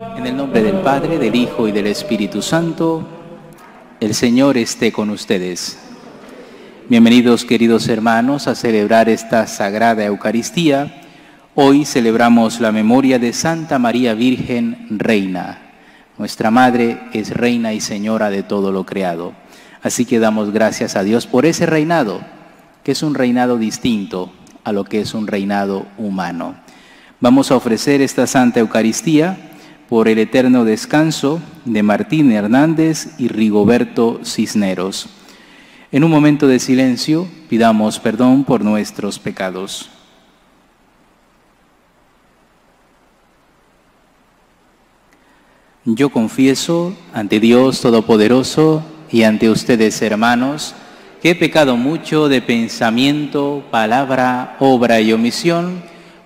En el nombre del Padre, del Hijo y del Espíritu Santo, el Señor esté con ustedes. Bienvenidos queridos hermanos a celebrar esta sagrada Eucaristía. Hoy celebramos la memoria de Santa María Virgen Reina. Nuestra Madre es Reina y Señora de todo lo creado. Así que damos gracias a Dios por ese reinado, que es un reinado distinto a lo que es un reinado humano. Vamos a ofrecer esta Santa Eucaristía por el eterno descanso de Martín Hernández y Rigoberto Cisneros. En un momento de silencio pidamos perdón por nuestros pecados. Yo confieso ante Dios Todopoderoso y ante ustedes, hermanos, que he pecado mucho de pensamiento, palabra, obra y omisión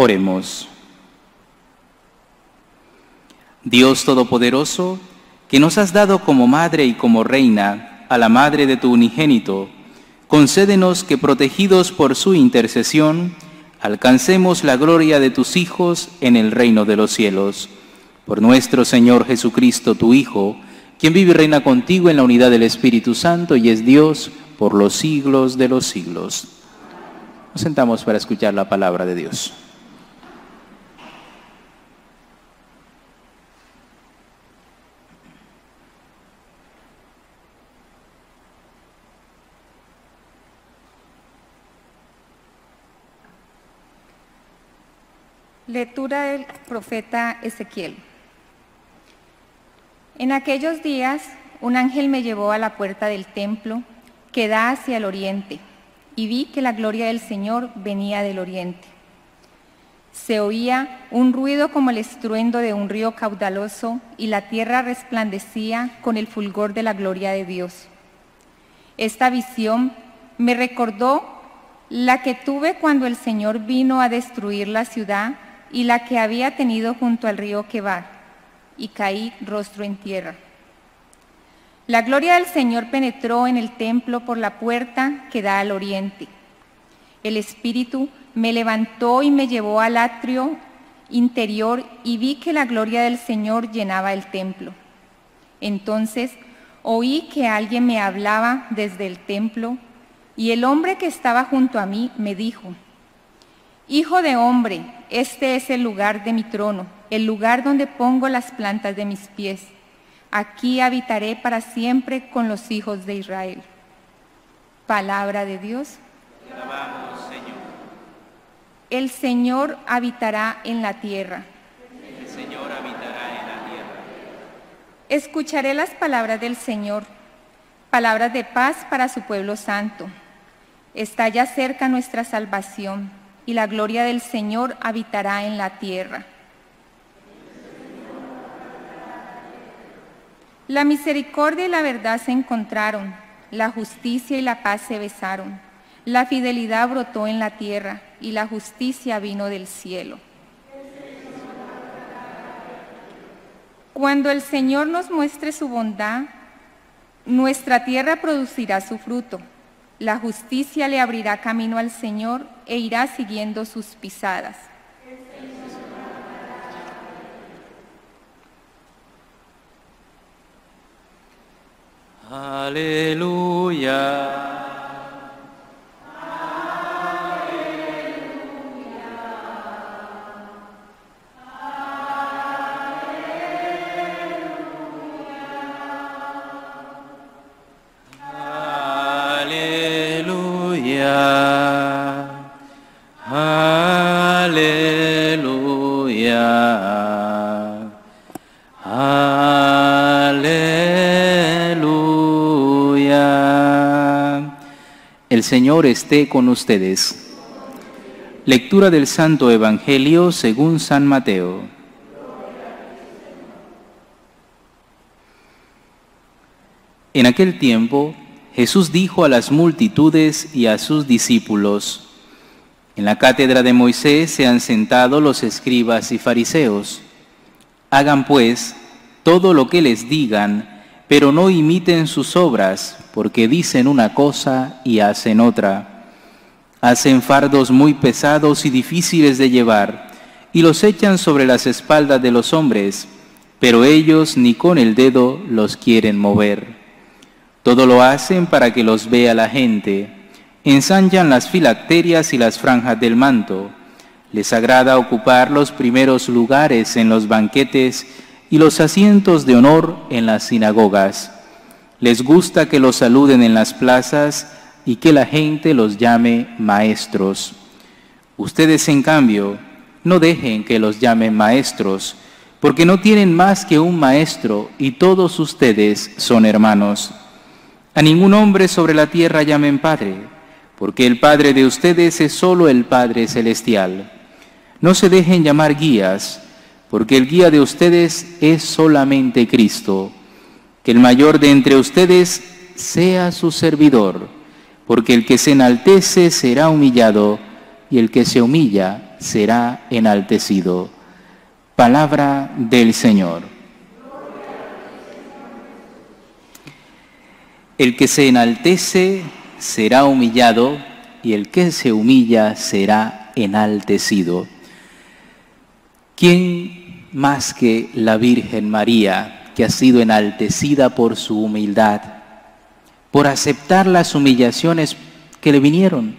Oremos. Dios Todopoderoso, que nos has dado como madre y como reina a la madre de tu unigénito, concédenos que protegidos por su intercesión, alcancemos la gloria de tus hijos en el reino de los cielos. Por nuestro Señor Jesucristo, tu Hijo, quien vive y reina contigo en la unidad del Espíritu Santo y es Dios por los siglos de los siglos. Nos sentamos para escuchar la palabra de Dios. Lectura del profeta Ezequiel. En aquellos días un ángel me llevó a la puerta del templo que da hacia el oriente y vi que la gloria del Señor venía del oriente. Se oía un ruido como el estruendo de un río caudaloso y la tierra resplandecía con el fulgor de la gloria de Dios. Esta visión me recordó la que tuve cuando el Señor vino a destruir la ciudad y la que había tenido junto al río Quebar, y caí rostro en tierra. La gloria del Señor penetró en el templo por la puerta que da al oriente. El Espíritu me levantó y me llevó al atrio interior y vi que la gloria del Señor llenaba el templo. Entonces oí que alguien me hablaba desde el templo y el hombre que estaba junto a mí me dijo, Hijo de hombre, este es el lugar de mi trono, el lugar donde pongo las plantas de mis pies Aquí habitaré para siempre con los hijos de Israel. Palabra de Dios. Señor. El Señor habitará en la tierra. El Señor habitará en la tierra. Escucharé las palabras del Señor, palabras de paz para su pueblo santo. Está ya cerca nuestra salvación y la gloria del Señor habitará en la tierra. La misericordia y la verdad se encontraron, la justicia y la paz se besaron, la fidelidad brotó en la tierra y la justicia vino del cielo. Cuando el Señor nos muestre su bondad, nuestra tierra producirá su fruto. La justicia le abrirá camino al Señor e irá siguiendo sus pisadas. Aleluya. Señor esté con ustedes. Lectura del Santo Evangelio según San Mateo. En aquel tiempo, Jesús dijo a las multitudes y a sus discípulos, En la cátedra de Moisés se han sentado los escribas y fariseos. Hagan pues todo lo que les digan, pero no imiten sus obras porque dicen una cosa y hacen otra. Hacen fardos muy pesados y difíciles de llevar, y los echan sobre las espaldas de los hombres, pero ellos ni con el dedo los quieren mover. Todo lo hacen para que los vea la gente ensanchan las filacterias y las franjas del manto. Les agrada ocupar los primeros lugares en los banquetes y los asientos de honor en las sinagogas. Les gusta que los saluden en las plazas y que la gente los llame maestros. Ustedes, en cambio, no dejen que los llamen maestros, porque no tienen más que un maestro y todos ustedes son hermanos. A ningún hombre sobre la tierra llamen padre porque el Padre de ustedes es solo el Padre Celestial. No se dejen llamar guías, porque el guía de ustedes es solamente Cristo. El mayor de entre ustedes sea su servidor, porque el que se enaltece será humillado, y el que se humilla será enaltecido. Palabra del Señor. El que se enaltece será humillado y el que se humilla será enaltecido. ¿Quién más que la Virgen María, que ha sido enaltecida por su humildad, por aceptar las humillaciones que le vinieron?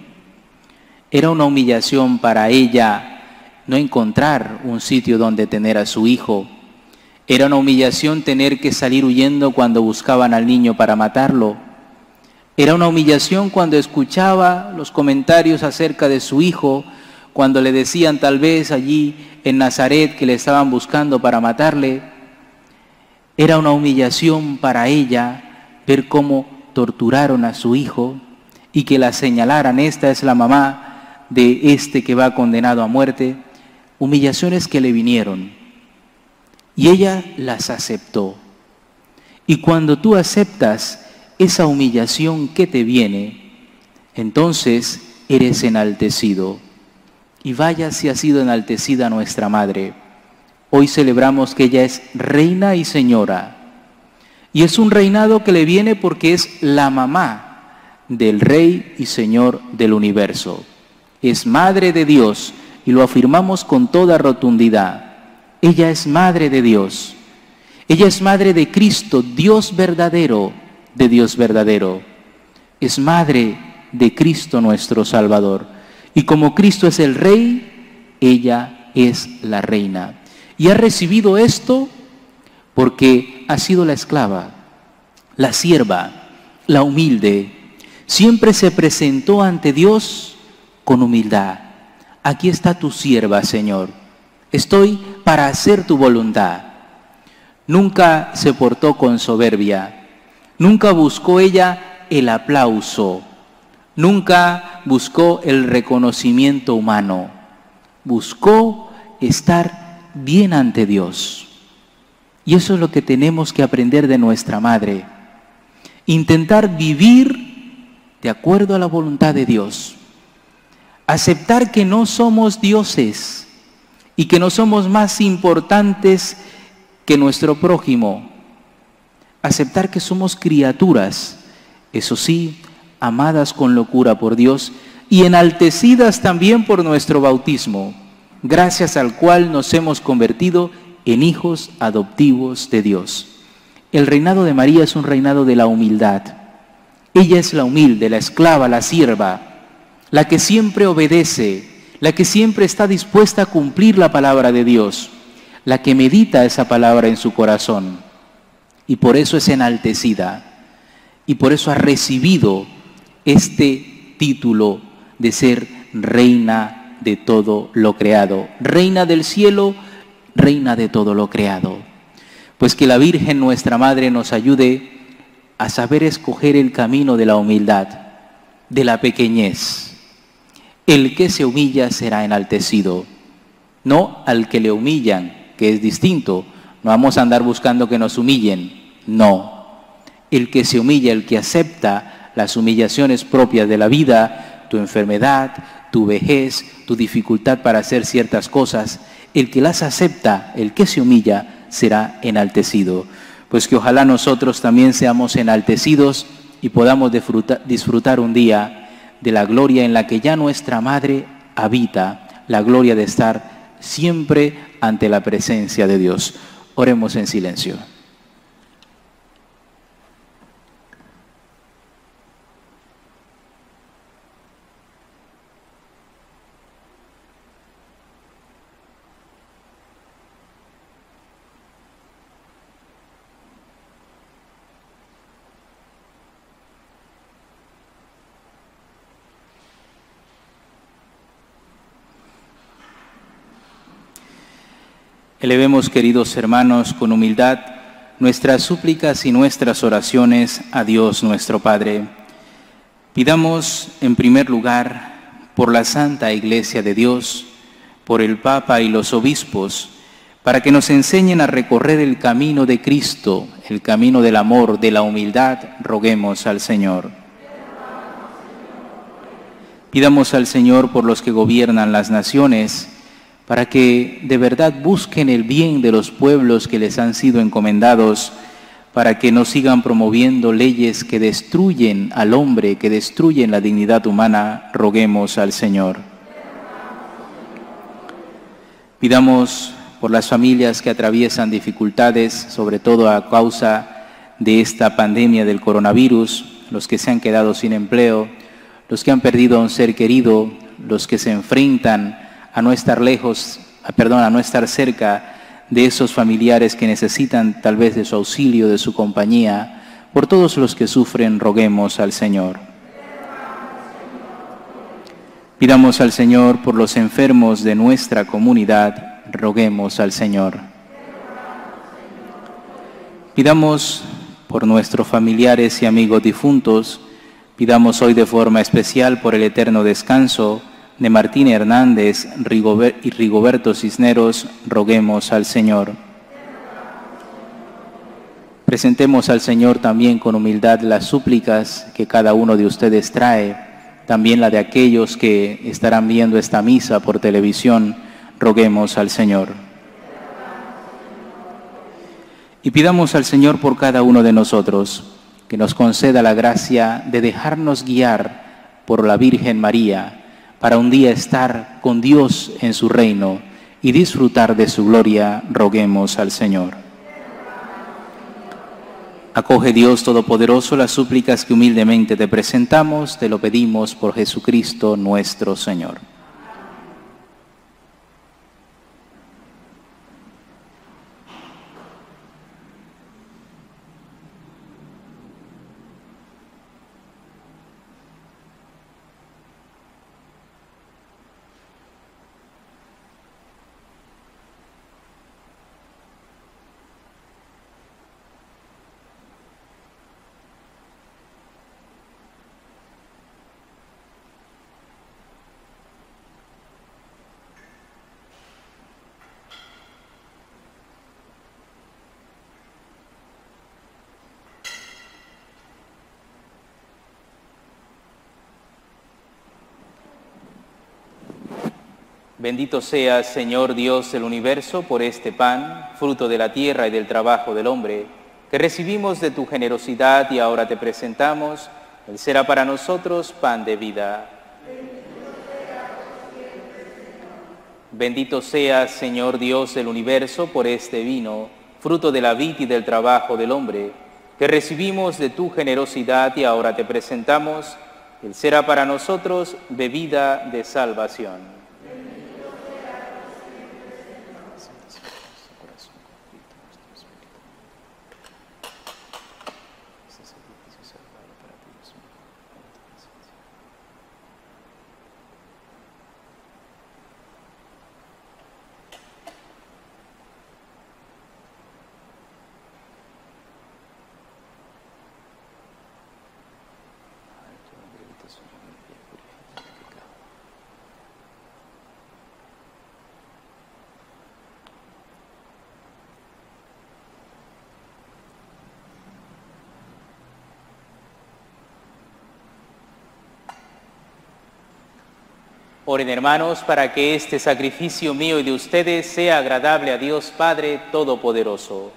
Era una humillación para ella no encontrar un sitio donde tener a su hijo. Era una humillación tener que salir huyendo cuando buscaban al niño para matarlo era una humillación cuando escuchaba los comentarios acerca de su hijo, cuando le decían tal vez allí en Nazaret que le estaban buscando para matarle. Era una humillación para ella ver cómo torturaron a su hijo y que la señalaran, esta es la mamá de este que va condenado a muerte. Humillaciones que le vinieron. Y ella las aceptó. Y cuando tú aceptas esa humillación que te viene, entonces eres enaltecido. Y vaya si ha sido enaltecida nuestra Madre. Hoy celebramos que ella es reina y señora. Y es un reinado que le viene porque es la mamá del Rey y Señor del universo. Es Madre de Dios y lo afirmamos con toda rotundidad. Ella es Madre de Dios. Ella es Madre de Cristo, Dios verdadero, de Dios verdadero. Es madre de Cristo nuestro Salvador. Y como Cristo es el rey, ella es la reina. Y ha recibido esto porque ha sido la esclava, la sierva, la humilde. Siempre se presentó ante Dios con humildad. Aquí está tu sierva, Señor. Estoy para hacer tu voluntad. Nunca se portó con soberbia, Nunca buscó ella el aplauso, nunca buscó el reconocimiento humano, buscó estar bien ante Dios. Y eso es lo que tenemos que aprender de nuestra madre. Intentar vivir de acuerdo a la voluntad de Dios. Aceptar que no somos dioses y que no somos más importantes que nuestro prójimo aceptar que somos criaturas, eso sí, amadas con locura por Dios y enaltecidas también por nuestro bautismo, gracias al cual nos hemos convertido en hijos adoptivos de Dios. El reinado de María es un reinado de la humildad. Ella es la humilde, la esclava, la sierva, la que siempre obedece, la que siempre está dispuesta a cumplir la palabra de Dios, la que medita esa palabra en su corazón y por eso es enaltecida y por eso ha recibido este título de ser reina de todo lo creado, reina del cielo, reina de todo lo creado. Pues que la Virgen nuestra Madre nos ayude a saber escoger el camino de la humildad, de la pequeñez. El que se humilla será enaltecido, no al que le humillan, que es distinto. No vamos a andar buscando que nos humillen, no. el que se humilla, el que acepta las humillaciones propias de la vida, tu enfermedad, tu vejez, tu dificultad para hacer ciertas cosas, el que las acepta, el que se humilla, será enaltecido. Pues que ojalá nosotros también seamos enaltecidos y podamos disfrutar, un día de la gloria en la que ya nuestra Madre habita, la gloria de estar siempre ante la presencia de Dios. Oremos en silencio. Elevemos, queridos hermanos, con humildad nuestras súplicas y nuestras oraciones a Dios nuestro Padre. Pidamos, en primer lugar, por la Santa Iglesia de Dios, por el Papa y los obispos, para que nos enseñen a recorrer el camino de Cristo, el camino del amor, de la humildad, roguemos al Señor. Pidamos al Señor por los que gobiernan las naciones, para que de verdad busquen el bien de los pueblos que les han sido encomendados, para que no sigan promoviendo leyes que destruyen al hombre, que destruyen la dignidad humana, roguemos al Señor. Pidamos por las familias que atraviesan dificultades, sobre todo a causa de esta pandemia del coronavirus, los que se han quedado sin empleo, los que han perdido a un ser querido, los que se enfrentan a no estar lejos, perdón, a no estar cerca de esos familiares que necesitan tal vez de su auxilio, de su compañía. Por todos los que sufren, roguemos al Señor. Pidamos al Señor por los enfermos de nuestra comunidad, roguemos al Señor. Pidamos por nuestros familiares y amigos difuntos, pidamos hoy de forma especial por el eterno descanso de Martín Hernández y Rigoberto Cisneros, roguemos al Señor. Presentemos al Señor también con humildad las súplicas que cada uno de ustedes trae, también la de aquellos que estarán viendo esta misa por televisión, roguemos al Señor. Y pidamos al Señor por cada uno de nosotros, que nos conceda la gracia de dejarnos guiar por la Virgen María, para un día estar con Dios en su reino y disfrutar de su gloria, roguemos al Señor. Acoge Dios Todopoderoso las súplicas que humildemente te presentamos, te lo pedimos por Jesucristo nuestro Señor. Bendito sea, Señor Dios del universo, por este pan, fruto de la tierra y del trabajo del hombre, que recibimos de tu generosidad y ahora te presentamos. Él será para nosotros pan de vida. Bendito sea, Señor Dios del universo, por este vino, fruto de la vid y del trabajo del hombre, que recibimos de tu generosidad y ahora te presentamos. Él será para nosotros bebida de salvación. Oren hermanos para que este sacrificio mío y de ustedes sea agradable a Dios Padre Todopoderoso.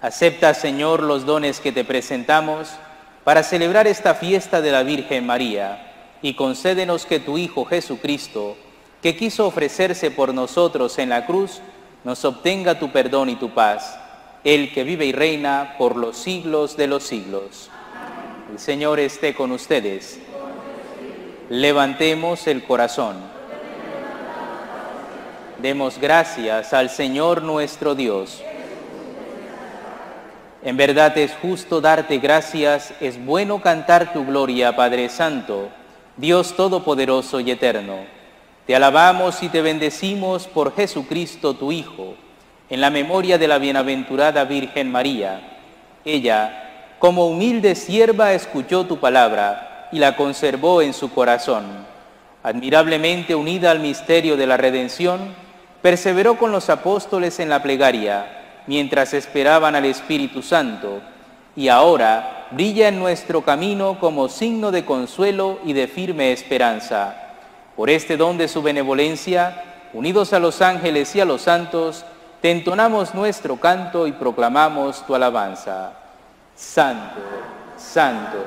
Acepta, Señor, los dones que te presentamos para celebrar esta fiesta de la Virgen María y concédenos que tu Hijo Jesucristo, que quiso ofrecerse por nosotros en la cruz, nos obtenga tu perdón y tu paz, el que vive y reina por los siglos de los siglos. El Señor esté con ustedes. Levantemos el corazón. Demos gracias al Señor nuestro Dios. En verdad es justo darte gracias, es bueno cantar tu gloria, Padre Santo, Dios Todopoderoso y Eterno te alabamos y te bendecimos por Jesucristo tu Hijo, en la memoria de la bienaventurada Virgen María. Ella, como humilde sierva, escuchó tu palabra y la conservó en su corazón. Admirablemente unida al misterio de la redención, perseveró con los apóstoles en la plegaria, mientras esperaban al Espíritu Santo, y ahora brilla en nuestro camino como signo de consuelo y de firme esperanza por este don de su benevolencia, unidos a los ángeles y a los santos, te entonamos nuestro canto y proclamamos tu alabanza. Santo, santo,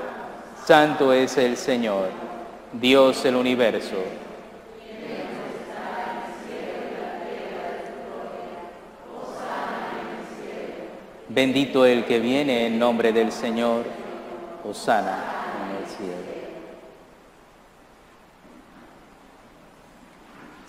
santo es el Señor, Dios del universo. Bendito el que viene en nombre del Señor, Osana en el cielo.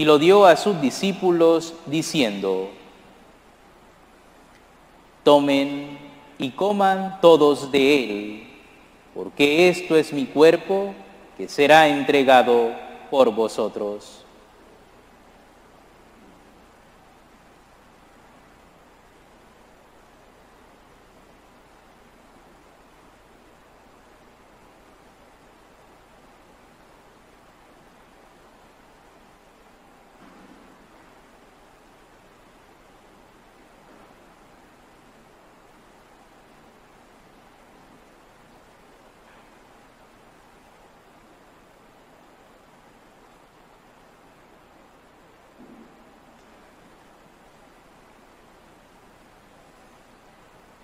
y lo dio a sus discípulos diciendo, tomen y coman todos de él, porque esto es mi cuerpo que será entregado por vosotros.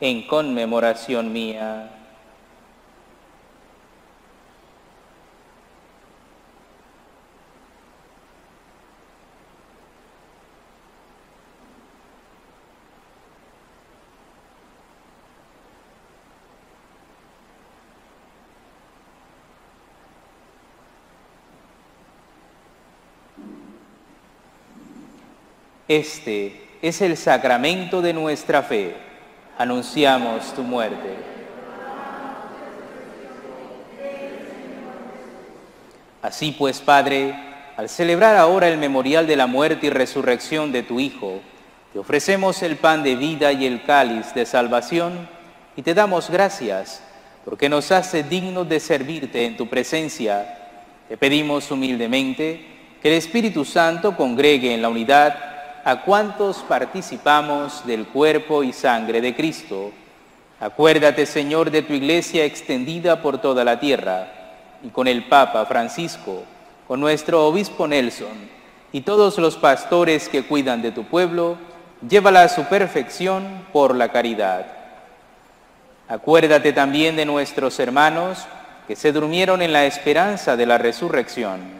en conmemoración mía. Este es el sacramento de nuestra fe anunciamos tu muerte. Así pues, Padre, al celebrar ahora el memorial de la muerte y resurrección de tu Hijo, te ofrecemos el pan de vida y el cáliz de salvación y te damos gracias porque nos hace dignos de servirte en tu presencia. Te pedimos humildemente que el Espíritu Santo congregue en la unidad a cuantos participamos del cuerpo y sangre de Cristo. Acuérdate, Señor, de tu iglesia extendida por toda la tierra, y con el Papa Francisco, con nuestro obispo Nelson, y todos los pastores que cuidan de tu pueblo, llévala a su perfección por la caridad. Acuérdate también de nuestros hermanos que se durmieron en la esperanza de la resurrección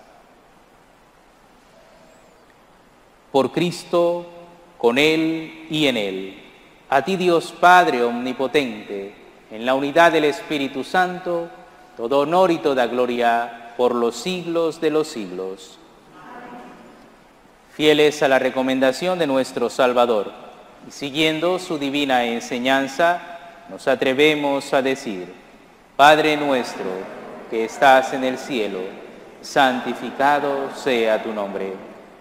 Por Cristo, con Él y en Él. A ti Dios Padre Omnipotente, en la unidad del Espíritu Santo, todo honor y toda gloria por los siglos de los siglos. Fieles a la recomendación de nuestro Salvador y siguiendo su divina enseñanza, nos atrevemos a decir, Padre nuestro que estás en el cielo, santificado sea tu nombre.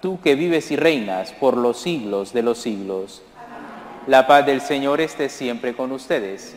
tú que vives y reinas por los siglos de los siglos. La paz del Señor esté siempre con ustedes.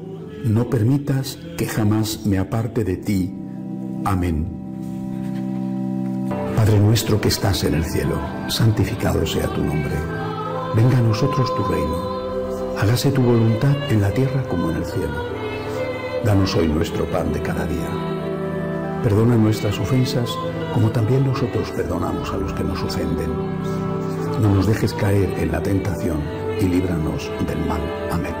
no permitas que jamás me aparte de ti. Amén. Padre nuestro que estás en el cielo, santificado sea tu nombre. Venga a nosotros tu reino. Hágase tu voluntad en la tierra como en el cielo. Danos hoy nuestro pan de cada día. Perdona nuestras ofensas como también nosotros perdonamos a los que nos ofenden. No nos dejes caer en la tentación y líbranos del mal. Amén.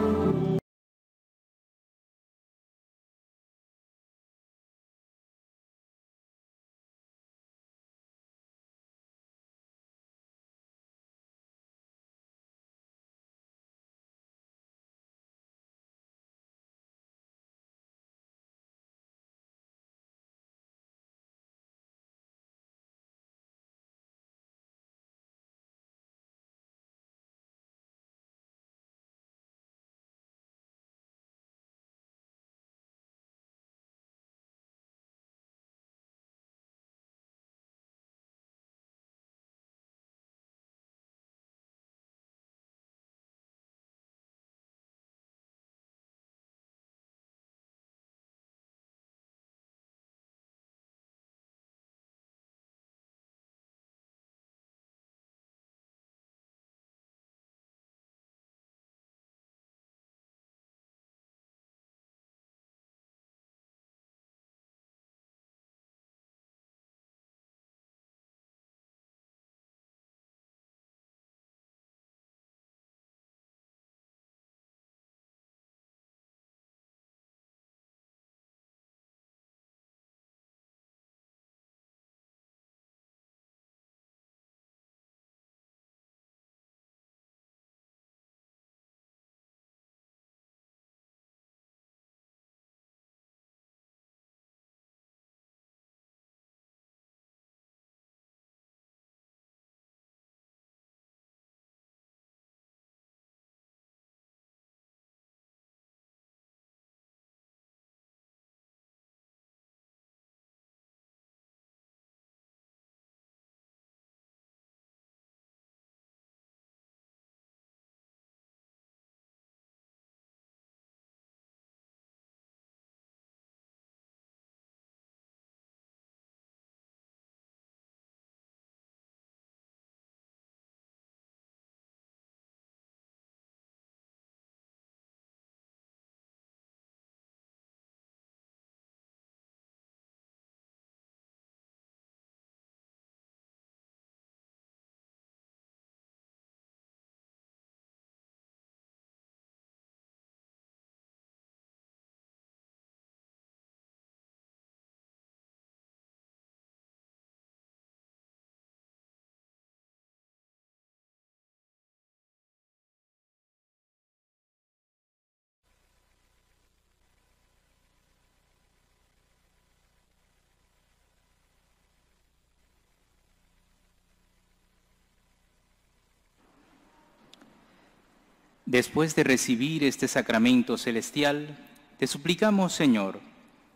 Después de recibir este sacramento celestial, te suplicamos, Señor,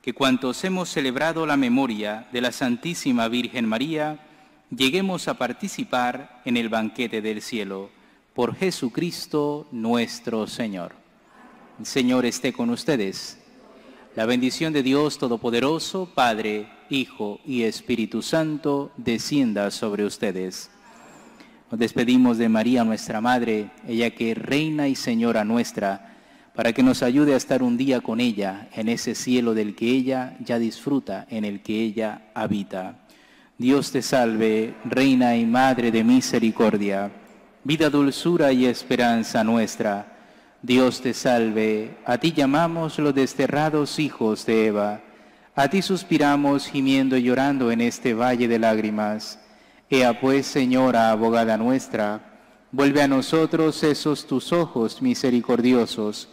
que cuantos hemos celebrado la memoria de la Santísima Virgen María, lleguemos a participar en el banquete del cielo. Por Jesucristo nuestro Señor. El Señor esté con ustedes. La bendición de Dios Todopoderoso, Padre, Hijo y Espíritu Santo, descienda sobre ustedes. Nos despedimos de María, nuestra Madre, ella que Reina y Señora nuestra, para que nos ayude a estar un día con ella en ese cielo del que ella ya disfruta, en el que ella habita. Dios te salve, Reina y Madre de misericordia, vida, dulzura y esperanza nuestra. Dios te salve, a ti llamamos los desterrados hijos de Eva, a ti suspiramos gimiendo y llorando en este valle de lágrimas. Ea pues, Señora, abogada nuestra, vuelve a nosotros esos tus ojos misericordiosos,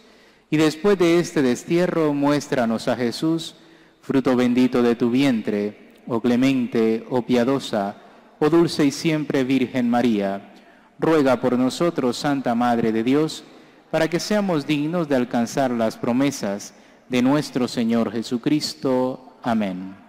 y después de este destierro muéstranos a Jesús, fruto bendito de tu vientre, oh clemente, oh piadosa, oh dulce y siempre Virgen María. Ruega por nosotros, Santa Madre de Dios, para que seamos dignos de alcanzar las promesas de nuestro Señor Jesucristo. Amén.